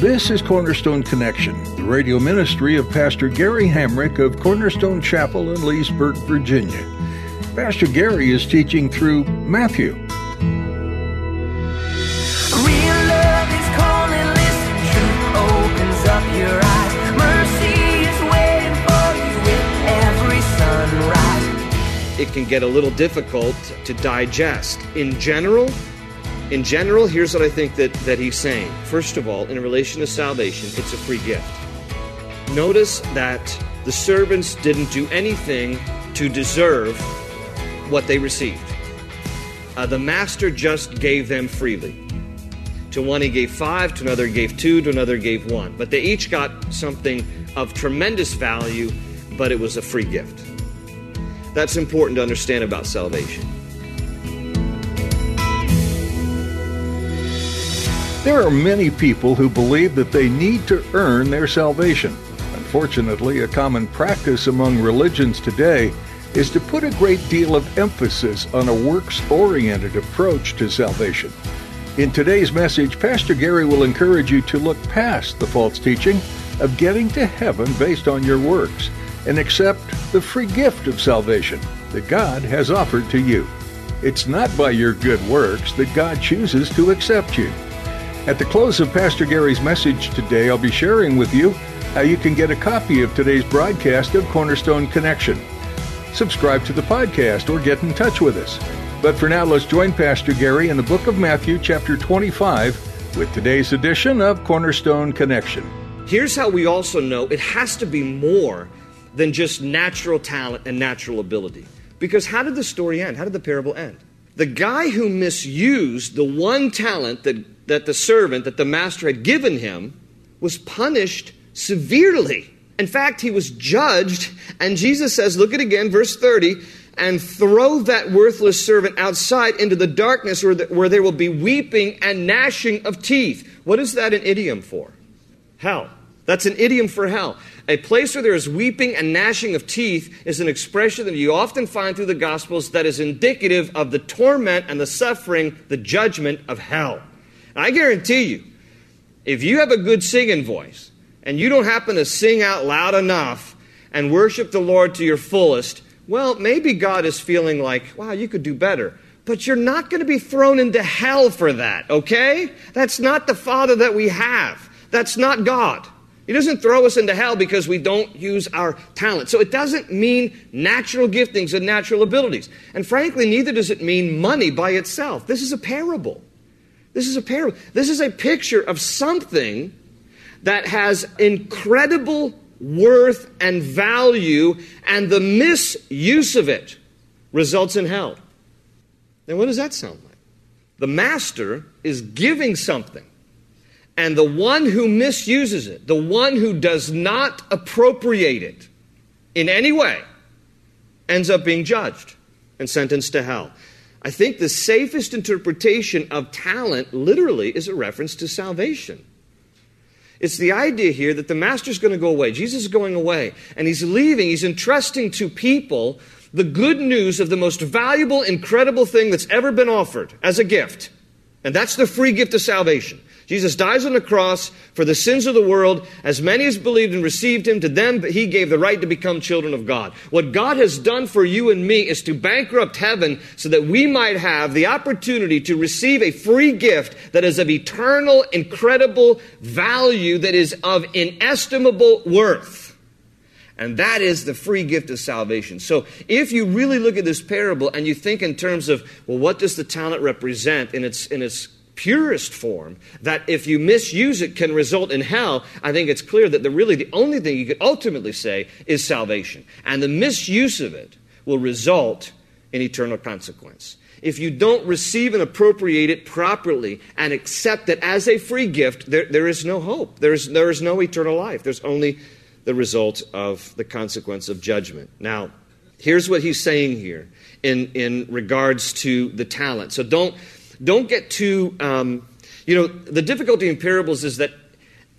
This is Cornerstone Connection, the radio ministry of Pastor Gary Hamrick of Cornerstone Chapel in Leesburg, Virginia. Pastor Gary is teaching through Matthew. Real love is calling, listen, truth opens up your eyes. Mercy is waiting for you with every sunrise. it can get a little difficult to digest. In general, in general, here's what I think that, that he's saying. First of all, in relation to salvation, it's a free gift. Notice that the servants didn't do anything to deserve what they received. Uh, the master just gave them freely. To one he gave five, to another he gave two, to another he gave one. But they each got something of tremendous value, but it was a free gift. That's important to understand about salvation. There are many people who believe that they need to earn their salvation. Unfortunately, a common practice among religions today is to put a great deal of emphasis on a works oriented approach to salvation. In today's message, Pastor Gary will encourage you to look past the false teaching of getting to heaven based on your works and accept the free gift of salvation that God has offered to you. It's not by your good works that God chooses to accept you. At the close of Pastor Gary's message today, I'll be sharing with you how you can get a copy of today's broadcast of Cornerstone Connection. Subscribe to the podcast or get in touch with us. But for now, let's join Pastor Gary in the book of Matthew, chapter 25, with today's edition of Cornerstone Connection. Here's how we also know it has to be more than just natural talent and natural ability. Because how did the story end? How did the parable end? The guy who misused the one talent that, that the servant, that the master had given him, was punished severely. In fact, he was judged, and Jesus says, look at again, verse 30, and throw that worthless servant outside into the darkness where, the, where there will be weeping and gnashing of teeth. What is that an idiom for? Hell. That's an idiom for hell. A place where there is weeping and gnashing of teeth is an expression that you often find through the Gospels that is indicative of the torment and the suffering, the judgment of hell. And I guarantee you, if you have a good singing voice and you don't happen to sing out loud enough and worship the Lord to your fullest, well, maybe God is feeling like, wow, you could do better. But you're not going to be thrown into hell for that, okay? That's not the Father that we have. That's not God. He doesn't throw us into hell because we don't use our talent. So it doesn't mean natural giftings and natural abilities. And frankly, neither does it mean money by itself. This is a parable. This is a parable. This is a picture of something that has incredible worth and value, and the misuse of it results in hell. Then what does that sound like? The master is giving something and the one who misuses it, the one who does not appropriate it in any way, ends up being judged and sentenced to hell. I think the safest interpretation of talent literally is a reference to salvation. It's the idea here that the master's going to go away. Jesus is going away, and he's leaving. He's entrusting to people the good news of the most valuable, incredible thing that's ever been offered as a gift. And that's the free gift of salvation. Jesus dies on the cross for the sins of the world. As many as believed and received him, to them he gave the right to become children of God. What God has done for you and me is to bankrupt heaven so that we might have the opportunity to receive a free gift that is of eternal, incredible value, that is of inestimable worth. And that is the free gift of salvation. So if you really look at this parable and you think in terms of, well, what does the talent represent in its, in its purest form, that if you misuse it can result in hell, I think it's clear that the really the only thing you could ultimately say is salvation. And the misuse of it will result in eternal consequence. if you don't receive and appropriate it properly and accept it as a free gift, there, there is no hope. There is, there is no eternal life. There's only the result of the consequence of judgment. Now, here's what he's saying here in, in regards to the talent. So don't, don't get too, um, you know, the difficulty in parables is that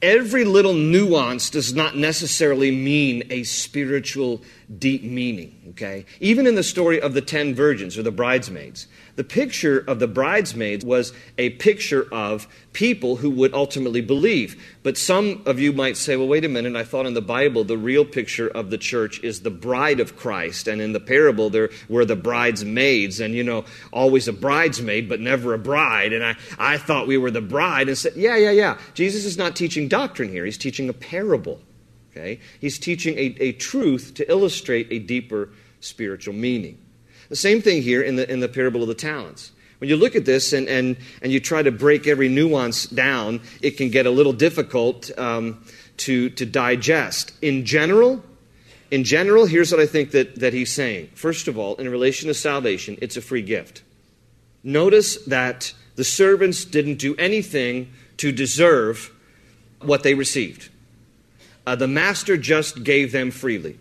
every little nuance does not necessarily mean a spiritual deep meaning okay? Even in the story of the 10 virgins or the bridesmaids the picture of the bridesmaids was a picture of people who would ultimately believe. But some of you might say, well, wait a minute, I thought in the Bible the real picture of the church is the bride of Christ. And in the parable, there were the bridesmaids, and, you know, always a bridesmaid, but never a bride. And I, I thought we were the bride. And said, yeah, yeah, yeah. Jesus is not teaching doctrine here, he's teaching a parable. Okay? He's teaching a, a truth to illustrate a deeper spiritual meaning. The same thing here in the, in the parable of the talents. When you look at this and, and, and you try to break every nuance down, it can get a little difficult um, to, to digest. In general, in general, here's what I think that, that he's saying. First of all, in relation to salvation, it's a free gift. Notice that the servants didn't do anything to deserve what they received. Uh, the master just gave them freely.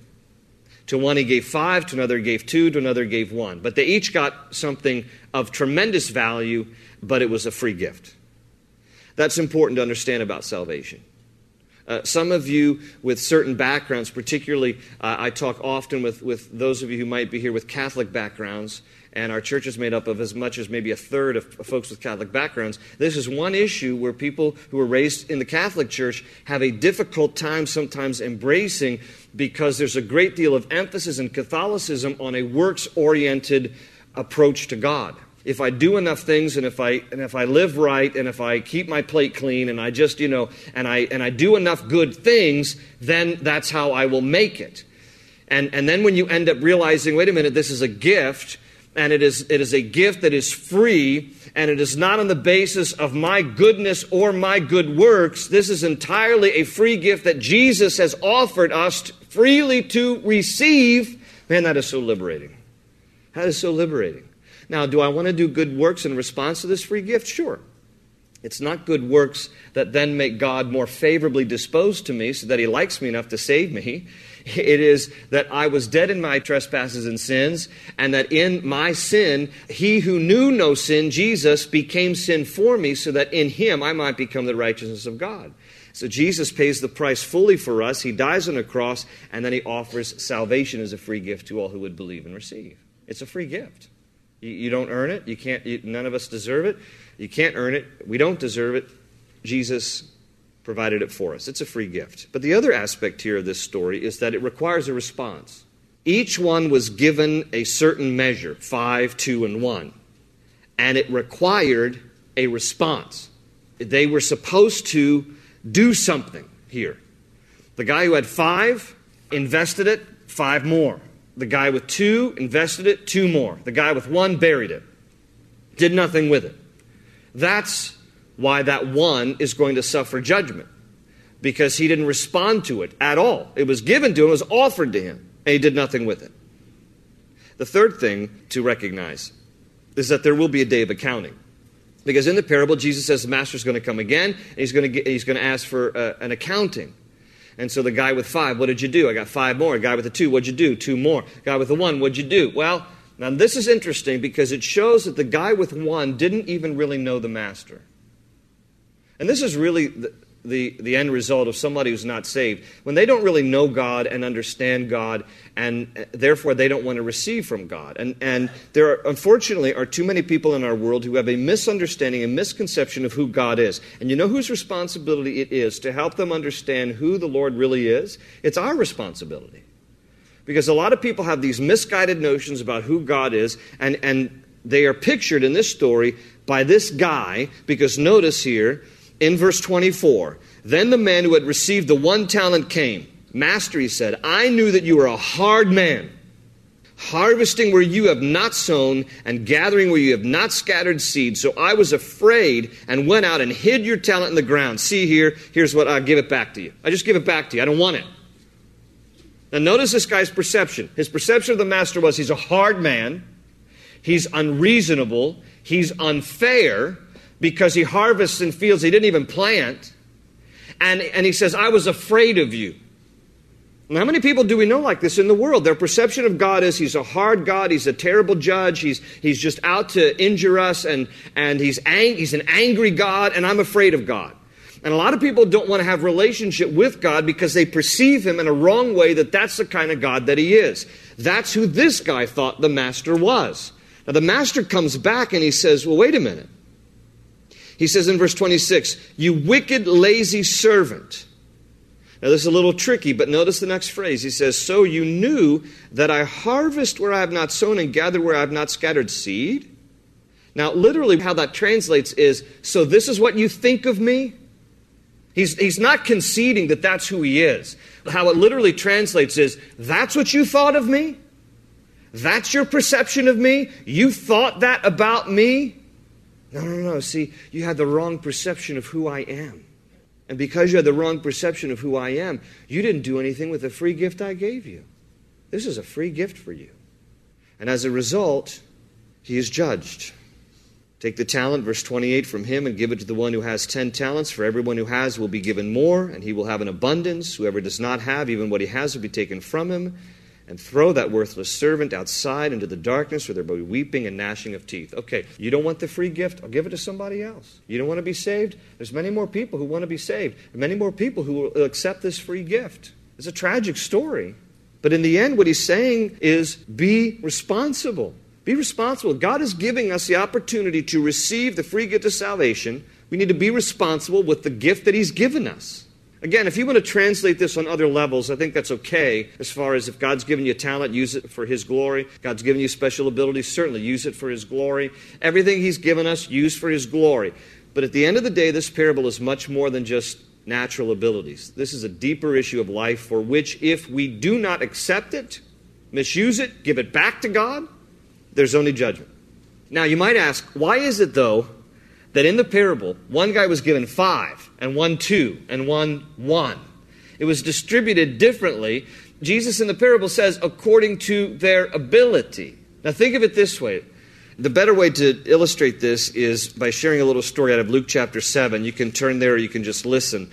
To one he gave five, to another he gave two, to another he gave one. But they each got something of tremendous value, but it was a free gift. That's important to understand about salvation. Uh, some of you with certain backgrounds, particularly, uh, I talk often with, with those of you who might be here with Catholic backgrounds, and our church is made up of as much as maybe a third of folks with Catholic backgrounds. This is one issue where people who are raised in the Catholic Church have a difficult time sometimes embracing because there's a great deal of emphasis in Catholicism on a works oriented approach to God. If I do enough things and if I and if I live right and if I keep my plate clean and I just, you know, and I and I do enough good things, then that's how I will make it. And and then when you end up realizing, wait a minute, this is a gift, and it is, it is a gift that is free, and it is not on the basis of my goodness or my good works. This is entirely a free gift that Jesus has offered us freely to receive. Man, that is so liberating. That is so liberating. Now, do I want to do good works in response to this free gift? Sure. It's not good works that then make God more favorably disposed to me so that He likes me enough to save me. It is that I was dead in my trespasses and sins, and that in my sin, He who knew no sin, Jesus, became sin for me so that in Him I might become the righteousness of God. So Jesus pays the price fully for us. He dies on a cross, and then He offers salvation as a free gift to all who would believe and receive. It's a free gift. You, you don't earn it. You can't. You, none of us deserve it. You can't earn it. We don't deserve it. Jesus provided it for us. It's a free gift. But the other aspect here of this story is that it requires a response. Each one was given a certain measure five, two, and one. And it required a response. They were supposed to do something here. The guy who had five invested it, five more. The guy with two invested it, two more. The guy with one buried it, did nothing with it. That's why that one is going to suffer judgment because he didn't respond to it at all. It was given to him, it was offered to him, and he did nothing with it. The third thing to recognize is that there will be a day of accounting. Because in the parable, Jesus says the master is going to come again, and he's going to, get, he's going to ask for uh, an accounting. And so the guy with five, what did you do? I got five more. The guy with the two, what'd you do? Two more. The guy with the one, what'd you do? Well, now this is interesting because it shows that the guy with one didn't even really know the master. And this is really the, the, the, end result of somebody who's not saved. When they don't really know God and understand God, and uh, therefore they don't want to receive from God. And, and there, are, unfortunately, are too many people in our world who have a misunderstanding, a misconception of who God is. And you know whose responsibility it is to help them understand who the Lord really is? It's our responsibility. Because a lot of people have these misguided notions about who God is, and, and they are pictured in this story by this guy, because notice here, in verse 24. Then the man who had received the one talent came. Master, he said, I knew that you were a hard man, harvesting where you have not sown and gathering where you have not scattered seed. So I was afraid and went out and hid your talent in the ground. See here, here's what I give it back to you. I just give it back to you. I don't want it. Now notice this guy's perception. His perception of the master was he's a hard man. he's unreasonable, he's unfair because he harvests in fields he didn't even plant. And, and he says, I was afraid of you. Now, how many people do we know like this in the world? Their perception of God is he's a hard God, he's a terrible judge, he's, he's just out to injure us, and, and he's, ang- he's an angry God, and I'm afraid of God. And a lot of people don't want to have relationship with God because they perceive him in a wrong way that that's the kind of God that he is. That's who this guy thought the master was. Now the master comes back and he says, Well, wait a minute. He says in verse 26, You wicked, lazy servant. Now, this is a little tricky, but notice the next phrase. He says, So you knew that I harvest where I have not sown and gather where I have not scattered seed? Now, literally, how that translates is, So this is what you think of me? He's, he's not conceding that that's who he is. How it literally translates is, That's what you thought of me? That's your perception of me? You thought that about me? No, no, no. See, you had the wrong perception of who I am. And because you had the wrong perception of who I am, you didn't do anything with the free gift I gave you. This is a free gift for you. And as a result, he is judged. Take the talent, verse 28, from him and give it to the one who has ten talents. For everyone who has will be given more, and he will have an abundance. Whoever does not have, even what he has will be taken from him and throw that worthless servant outside into the darkness where there will be weeping and gnashing of teeth. Okay, you don't want the free gift? I'll give it to somebody else. You don't want to be saved? There's many more people who want to be saved, many more people who will accept this free gift. It's a tragic story. But in the end, what he's saying is be responsible. Be responsible. God is giving us the opportunity to receive the free gift of salvation. We need to be responsible with the gift that he's given us. Again, if you want to translate this on other levels, I think that's okay. As far as if God's given you talent, use it for His glory. God's given you special abilities, certainly use it for His glory. Everything He's given us, use for His glory. But at the end of the day, this parable is much more than just natural abilities. This is a deeper issue of life for which, if we do not accept it, misuse it, give it back to God, there's only judgment. Now, you might ask, why is it, though, that in the parable, one guy was given five, and one two, and one one. It was distributed differently. Jesus in the parable says, according to their ability. Now, think of it this way. The better way to illustrate this is by sharing a little story out of Luke chapter 7. You can turn there or you can just listen.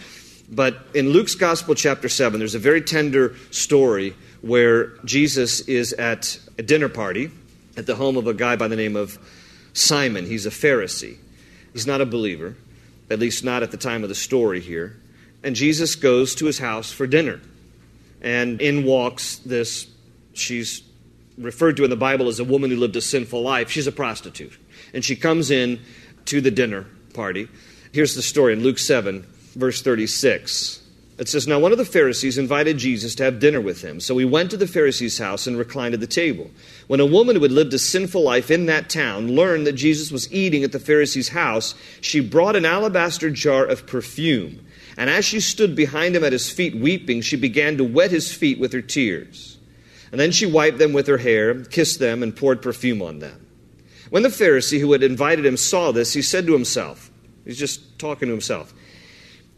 But in Luke's Gospel, chapter 7, there's a very tender story where Jesus is at a dinner party at the home of a guy by the name of Simon. He's a Pharisee. He's not a believer, at least not at the time of the story here. And Jesus goes to his house for dinner. And in walks this, she's referred to in the Bible as a woman who lived a sinful life. She's a prostitute. And she comes in to the dinner party. Here's the story in Luke 7, verse 36. It says, Now one of the Pharisees invited Jesus to have dinner with him. So he went to the Pharisee's house and reclined at the table. When a woman who had lived a sinful life in that town learned that Jesus was eating at the Pharisee's house, she brought an alabaster jar of perfume. And as she stood behind him at his feet weeping, she began to wet his feet with her tears. And then she wiped them with her hair, kissed them, and poured perfume on them. When the Pharisee who had invited him saw this, he said to himself, He's just talking to himself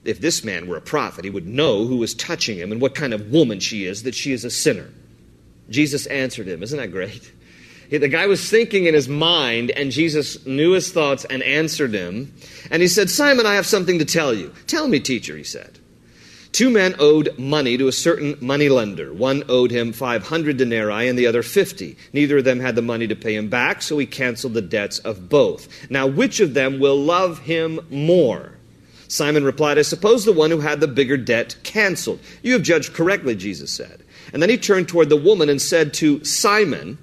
if this man were a prophet, he would know who was touching him and what kind of woman she is, that she is a sinner. Jesus answered him. Isn't that great? The guy was thinking in his mind, and Jesus knew his thoughts and answered him. And he said, Simon, I have something to tell you. Tell me, teacher, he said. Two men owed money to a certain moneylender. One owed him 500 denarii and the other 50. Neither of them had the money to pay him back, so he canceled the debts of both. Now, which of them will love him more? Simon replied, I suppose the one who had the bigger debt canceled. You have judged correctly, Jesus said. And then he turned toward the woman and said to Simon,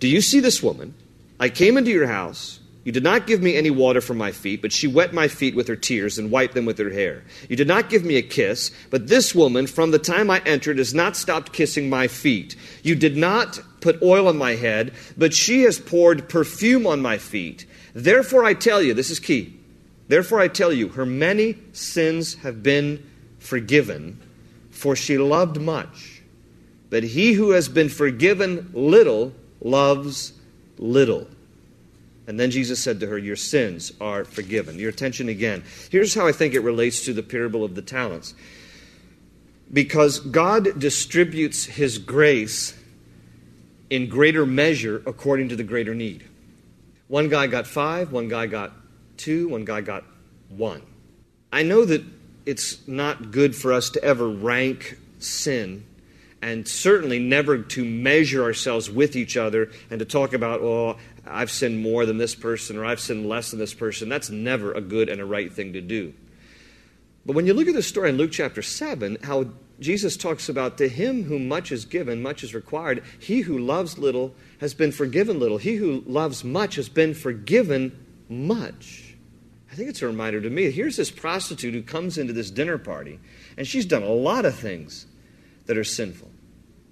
Do you see this woman? I came into your house. You did not give me any water for my feet, but she wet my feet with her tears and wiped them with her hair. You did not give me a kiss, but this woman, from the time I entered, has not stopped kissing my feet. You did not put oil on my head, but she has poured perfume on my feet. Therefore, I tell you, this is key. Therefore, I tell you, her many sins have been forgiven, for she loved much. But he who has been forgiven little loves little. And then Jesus said to her, Your sins are forgiven. Your attention again. Here's how I think it relates to the parable of the talents. Because God distributes his grace in greater measure according to the greater need. One guy got five, one guy got two, one guy got one. I know that it's not good for us to ever rank sin and certainly never to measure ourselves with each other and to talk about, oh, I've sinned more than this person or I've sinned less than this person. That's never a good and a right thing to do. But when you look at the story in Luke chapter 7, how Jesus talks about to him whom much is given, much is required. He who loves little has been forgiven little. He who loves much has been forgiven much. I think it's a reminder to me. Here's this prostitute who comes into this dinner party, and she's done a lot of things that are sinful.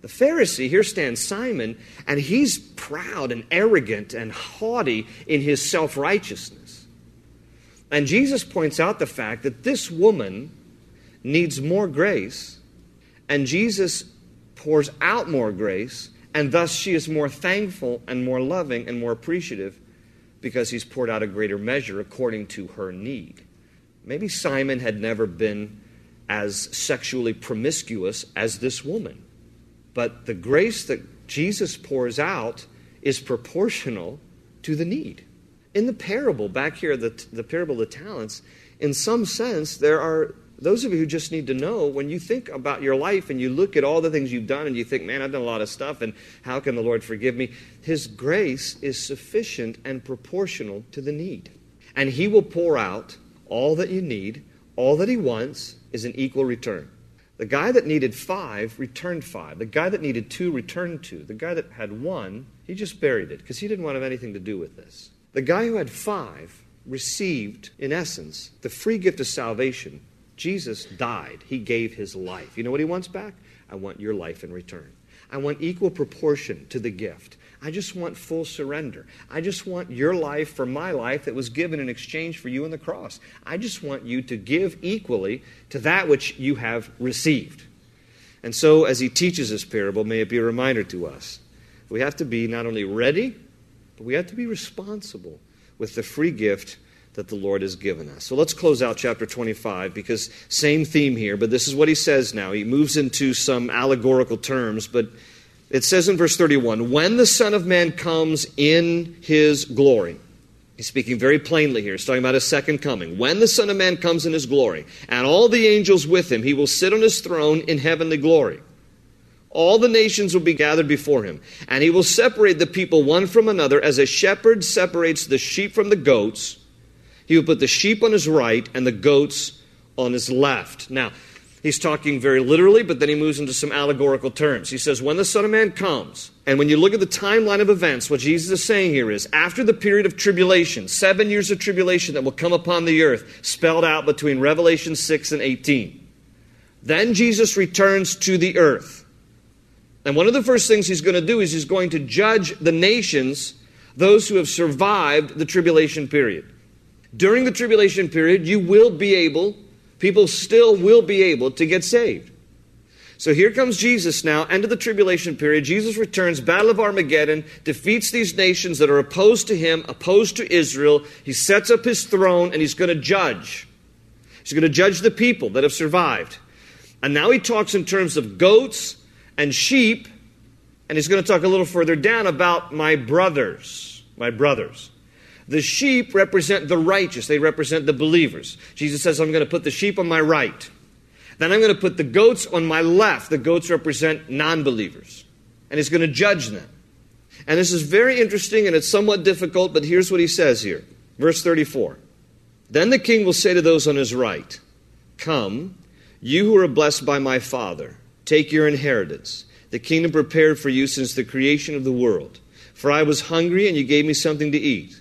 The Pharisee, here stands Simon, and he's proud and arrogant and haughty in his self righteousness. And Jesus points out the fact that this woman needs more grace, and Jesus pours out more grace, and thus she is more thankful and more loving and more appreciative because he's poured out a greater measure according to her need. Maybe Simon had never been as sexually promiscuous as this woman. But the grace that Jesus pours out is proportional to the need. In the parable, back here, the, the parable of the talents, in some sense, there are those of you who just need to know when you think about your life and you look at all the things you've done and you think, man, I've done a lot of stuff and how can the Lord forgive me? His grace is sufficient and proportional to the need. And He will pour out all that you need, all that He wants is an equal return. The guy that needed five returned five. The guy that needed two returned two. The guy that had one, he just buried it because he didn't want to have anything to do with this. The guy who had five received, in essence, the free gift of salvation. Jesus died, he gave his life. You know what he wants back? I want your life in return. I want equal proportion to the gift. I just want full surrender. I just want your life for my life that was given in exchange for you on the cross. I just want you to give equally to that which you have received. And so, as he teaches this parable, may it be a reminder to us we have to be not only ready, but we have to be responsible with the free gift that the Lord has given us. So let's close out chapter 25 because same theme here, but this is what he says now. He moves into some allegorical terms, but it says in verse 31 When the Son of Man comes in his glory, he's speaking very plainly here. He's talking about his second coming. When the Son of Man comes in his glory, and all the angels with him, he will sit on his throne in heavenly glory. All the nations will be gathered before him, and he will separate the people one from another as a shepherd separates the sheep from the goats. He will put the sheep on his right and the goats on his left. Now, He's talking very literally, but then he moves into some allegorical terms. He says, When the Son of Man comes, and when you look at the timeline of events, what Jesus is saying here is after the period of tribulation, seven years of tribulation that will come upon the earth, spelled out between Revelation 6 and 18, then Jesus returns to the earth. And one of the first things he's going to do is he's going to judge the nations, those who have survived the tribulation period. During the tribulation period, you will be able people still will be able to get saved. So here comes Jesus now, end of the tribulation period. Jesus returns, Battle of Armageddon, defeats these nations that are opposed to him, opposed to Israel. He sets up his throne and he's going to judge. He's going to judge the people that have survived. And now he talks in terms of goats and sheep, and he's going to talk a little further down about my brothers. My brothers. The sheep represent the righteous, they represent the believers. Jesus says, I'm going to put the sheep on my right. Then I'm going to put the goats on my left. The goats represent non believers. And he's going to judge them. And this is very interesting and it's somewhat difficult, but here's what he says here. Verse 34 Then the king will say to those on his right, Come, you who are blessed by my Father, take your inheritance, the kingdom prepared for you since the creation of the world. For I was hungry, and you gave me something to eat.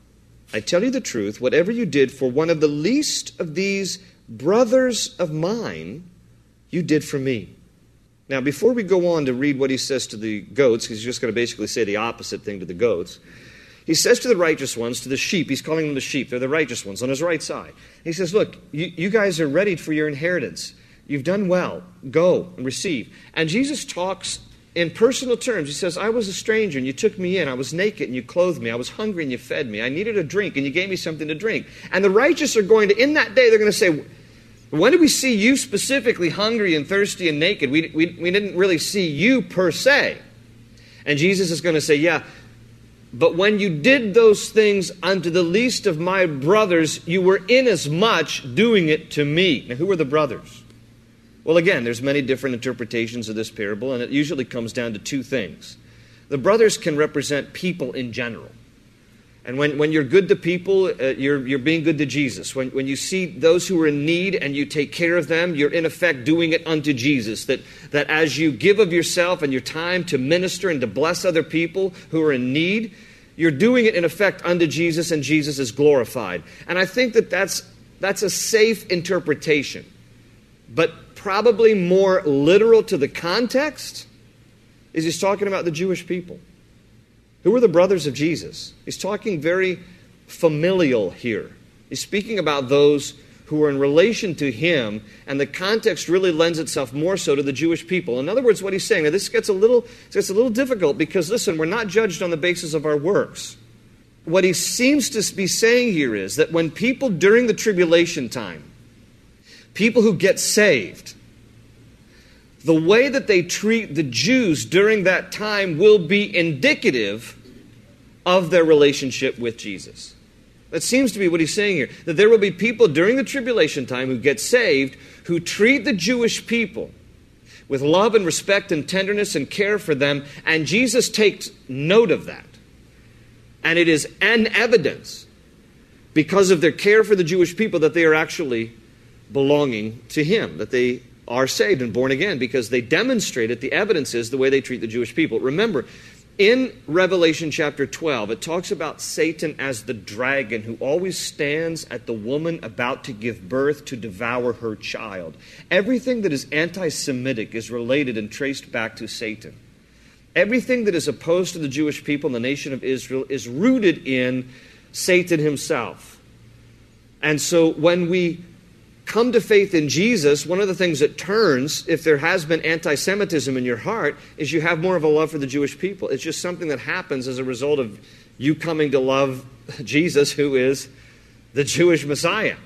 I tell you the truth, whatever you did for one of the least of these brothers of mine, you did for me. Now, before we go on to read what he says to the goats, he's just going to basically say the opposite thing to the goats. He says to the righteous ones, to the sheep, he's calling them the sheep, they're the righteous ones on his right side. He says, Look, you, you guys are ready for your inheritance. You've done well. Go and receive. And Jesus talks in personal terms. He says, I was a stranger and you took me in. I was naked and you clothed me. I was hungry and you fed me. I needed a drink and you gave me something to drink. And the righteous are going to, in that day, they're going to say, when did we see you specifically hungry and thirsty and naked? We, we, we didn't really see you per se. And Jesus is going to say, Yeah, but when you did those things unto the least of my brothers, you were inasmuch doing it to me. Now, who are the brothers? Well, again, there's many different interpretations of this parable, and it usually comes down to two things. The brothers can represent people in general. And when, when you're good to people, uh, you're, you're being good to Jesus. When, when you see those who are in need and you take care of them, you're in effect doing it unto Jesus. That, that as you give of yourself and your time to minister and to bless other people who are in need, you're doing it in effect unto Jesus and Jesus is glorified. And I think that that's, that's a safe interpretation. But probably more literal to the context is he's talking about the Jewish people. Who were the brothers of Jesus? He's talking very familial here. He's speaking about those who are in relation to him, and the context really lends itself more so to the Jewish people. In other words, what he's saying, now this gets a little, gets a little difficult because, listen, we're not judged on the basis of our works. What he seems to be saying here is that when people during the tribulation time, people who get saved, the way that they treat the Jews during that time will be indicative of their relationship with Jesus. That seems to be what he's saying here. That there will be people during the tribulation time who get saved who treat the Jewish people with love and respect and tenderness and care for them, and Jesus takes note of that. And it is an evidence because of their care for the Jewish people that they are actually belonging to him, that they are saved and born again because they demonstrate it. The evidence is the way they treat the Jewish people. Remember, in Revelation chapter 12, it talks about Satan as the dragon who always stands at the woman about to give birth to devour her child. Everything that is anti Semitic is related and traced back to Satan. Everything that is opposed to the Jewish people and the nation of Israel is rooted in Satan himself. And so when we come to faith in Jesus, one of the things that turns, if there has been anti Semitism in your heart, is you have more of a love for the Jewish people. It's just something that happens as a result of you coming to love Jesus, who is the Jewish Messiah.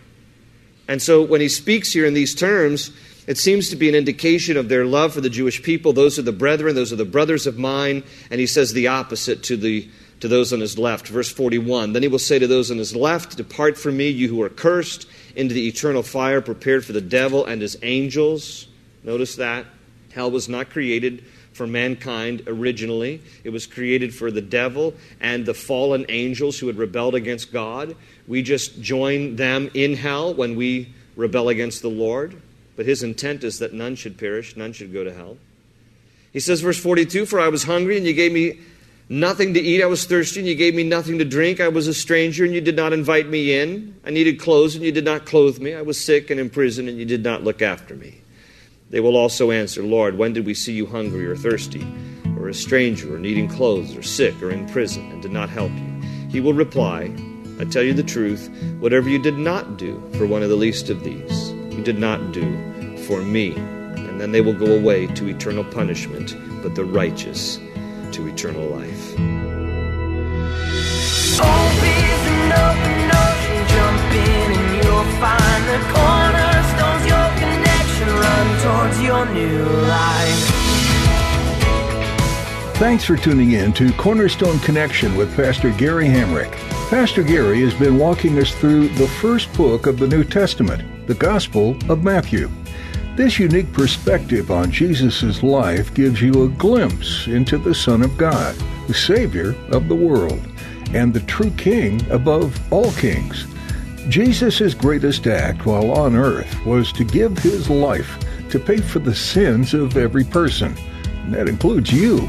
And so when he speaks here in these terms, it seems to be an indication of their love for the Jewish people. Those are the brethren, those are the brothers of mine. And he says the opposite to the to those on his left. Verse 41 Then he will say to those on his left, Depart from me, you who are cursed, into the eternal fire prepared for the devil and his angels. Notice that. Hell was not created for mankind originally, it was created for the devil and the fallen angels who had rebelled against God. We just join them in hell when we rebel against the Lord. But his intent is that none should perish, none should go to hell. He says, verse 42 For I was hungry, and you gave me nothing to eat. I was thirsty, and you gave me nothing to drink. I was a stranger, and you did not invite me in. I needed clothes, and you did not clothe me. I was sick and in prison, and you did not look after me. They will also answer, Lord, when did we see you hungry or thirsty, or a stranger, or needing clothes, or sick, or in prison, and did not help you? He will reply, I tell you the truth, whatever you did not do for one of the least of these, you did not do for me. And then they will go away to eternal punishment, but the righteous to eternal life. Thanks for tuning in to Cornerstone Connection with Pastor Gary Hamrick. Pastor Gary has been walking us through the first book of the New Testament, the Gospel of Matthew. This unique perspective on Jesus' life gives you a glimpse into the Son of God, the Savior of the world, and the true King above all kings. Jesus' greatest act while on earth was to give his life to pay for the sins of every person. And that includes you.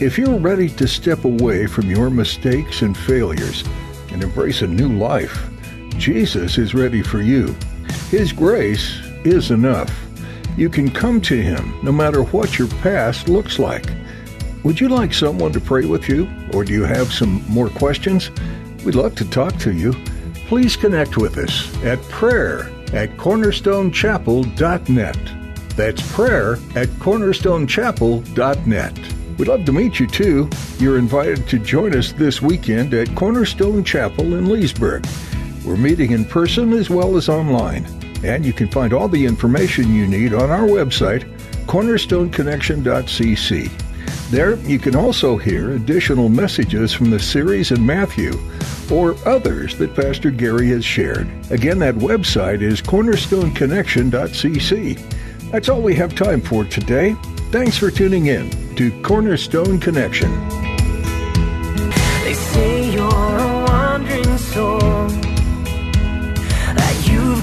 If you're ready to step away from your mistakes and failures and embrace a new life, Jesus is ready for you. His grace is enough. You can come to Him no matter what your past looks like. Would you like someone to pray with you, or do you have some more questions? We'd love to talk to you. Please connect with us at prayer at cornerstonechapel.net. That's prayer at cornerstonechapel.net. We'd love to meet you too. You're invited to join us this weekend at Cornerstone Chapel in Leesburg. We're meeting in person as well as online, and you can find all the information you need on our website, cornerstoneconnection.cc. There, you can also hear additional messages from the series in Matthew or others that Pastor Gary has shared. Again, that website is cornerstoneconnection.cc. That's all we have time for today. Thanks for tuning in to Cornerstone Connection.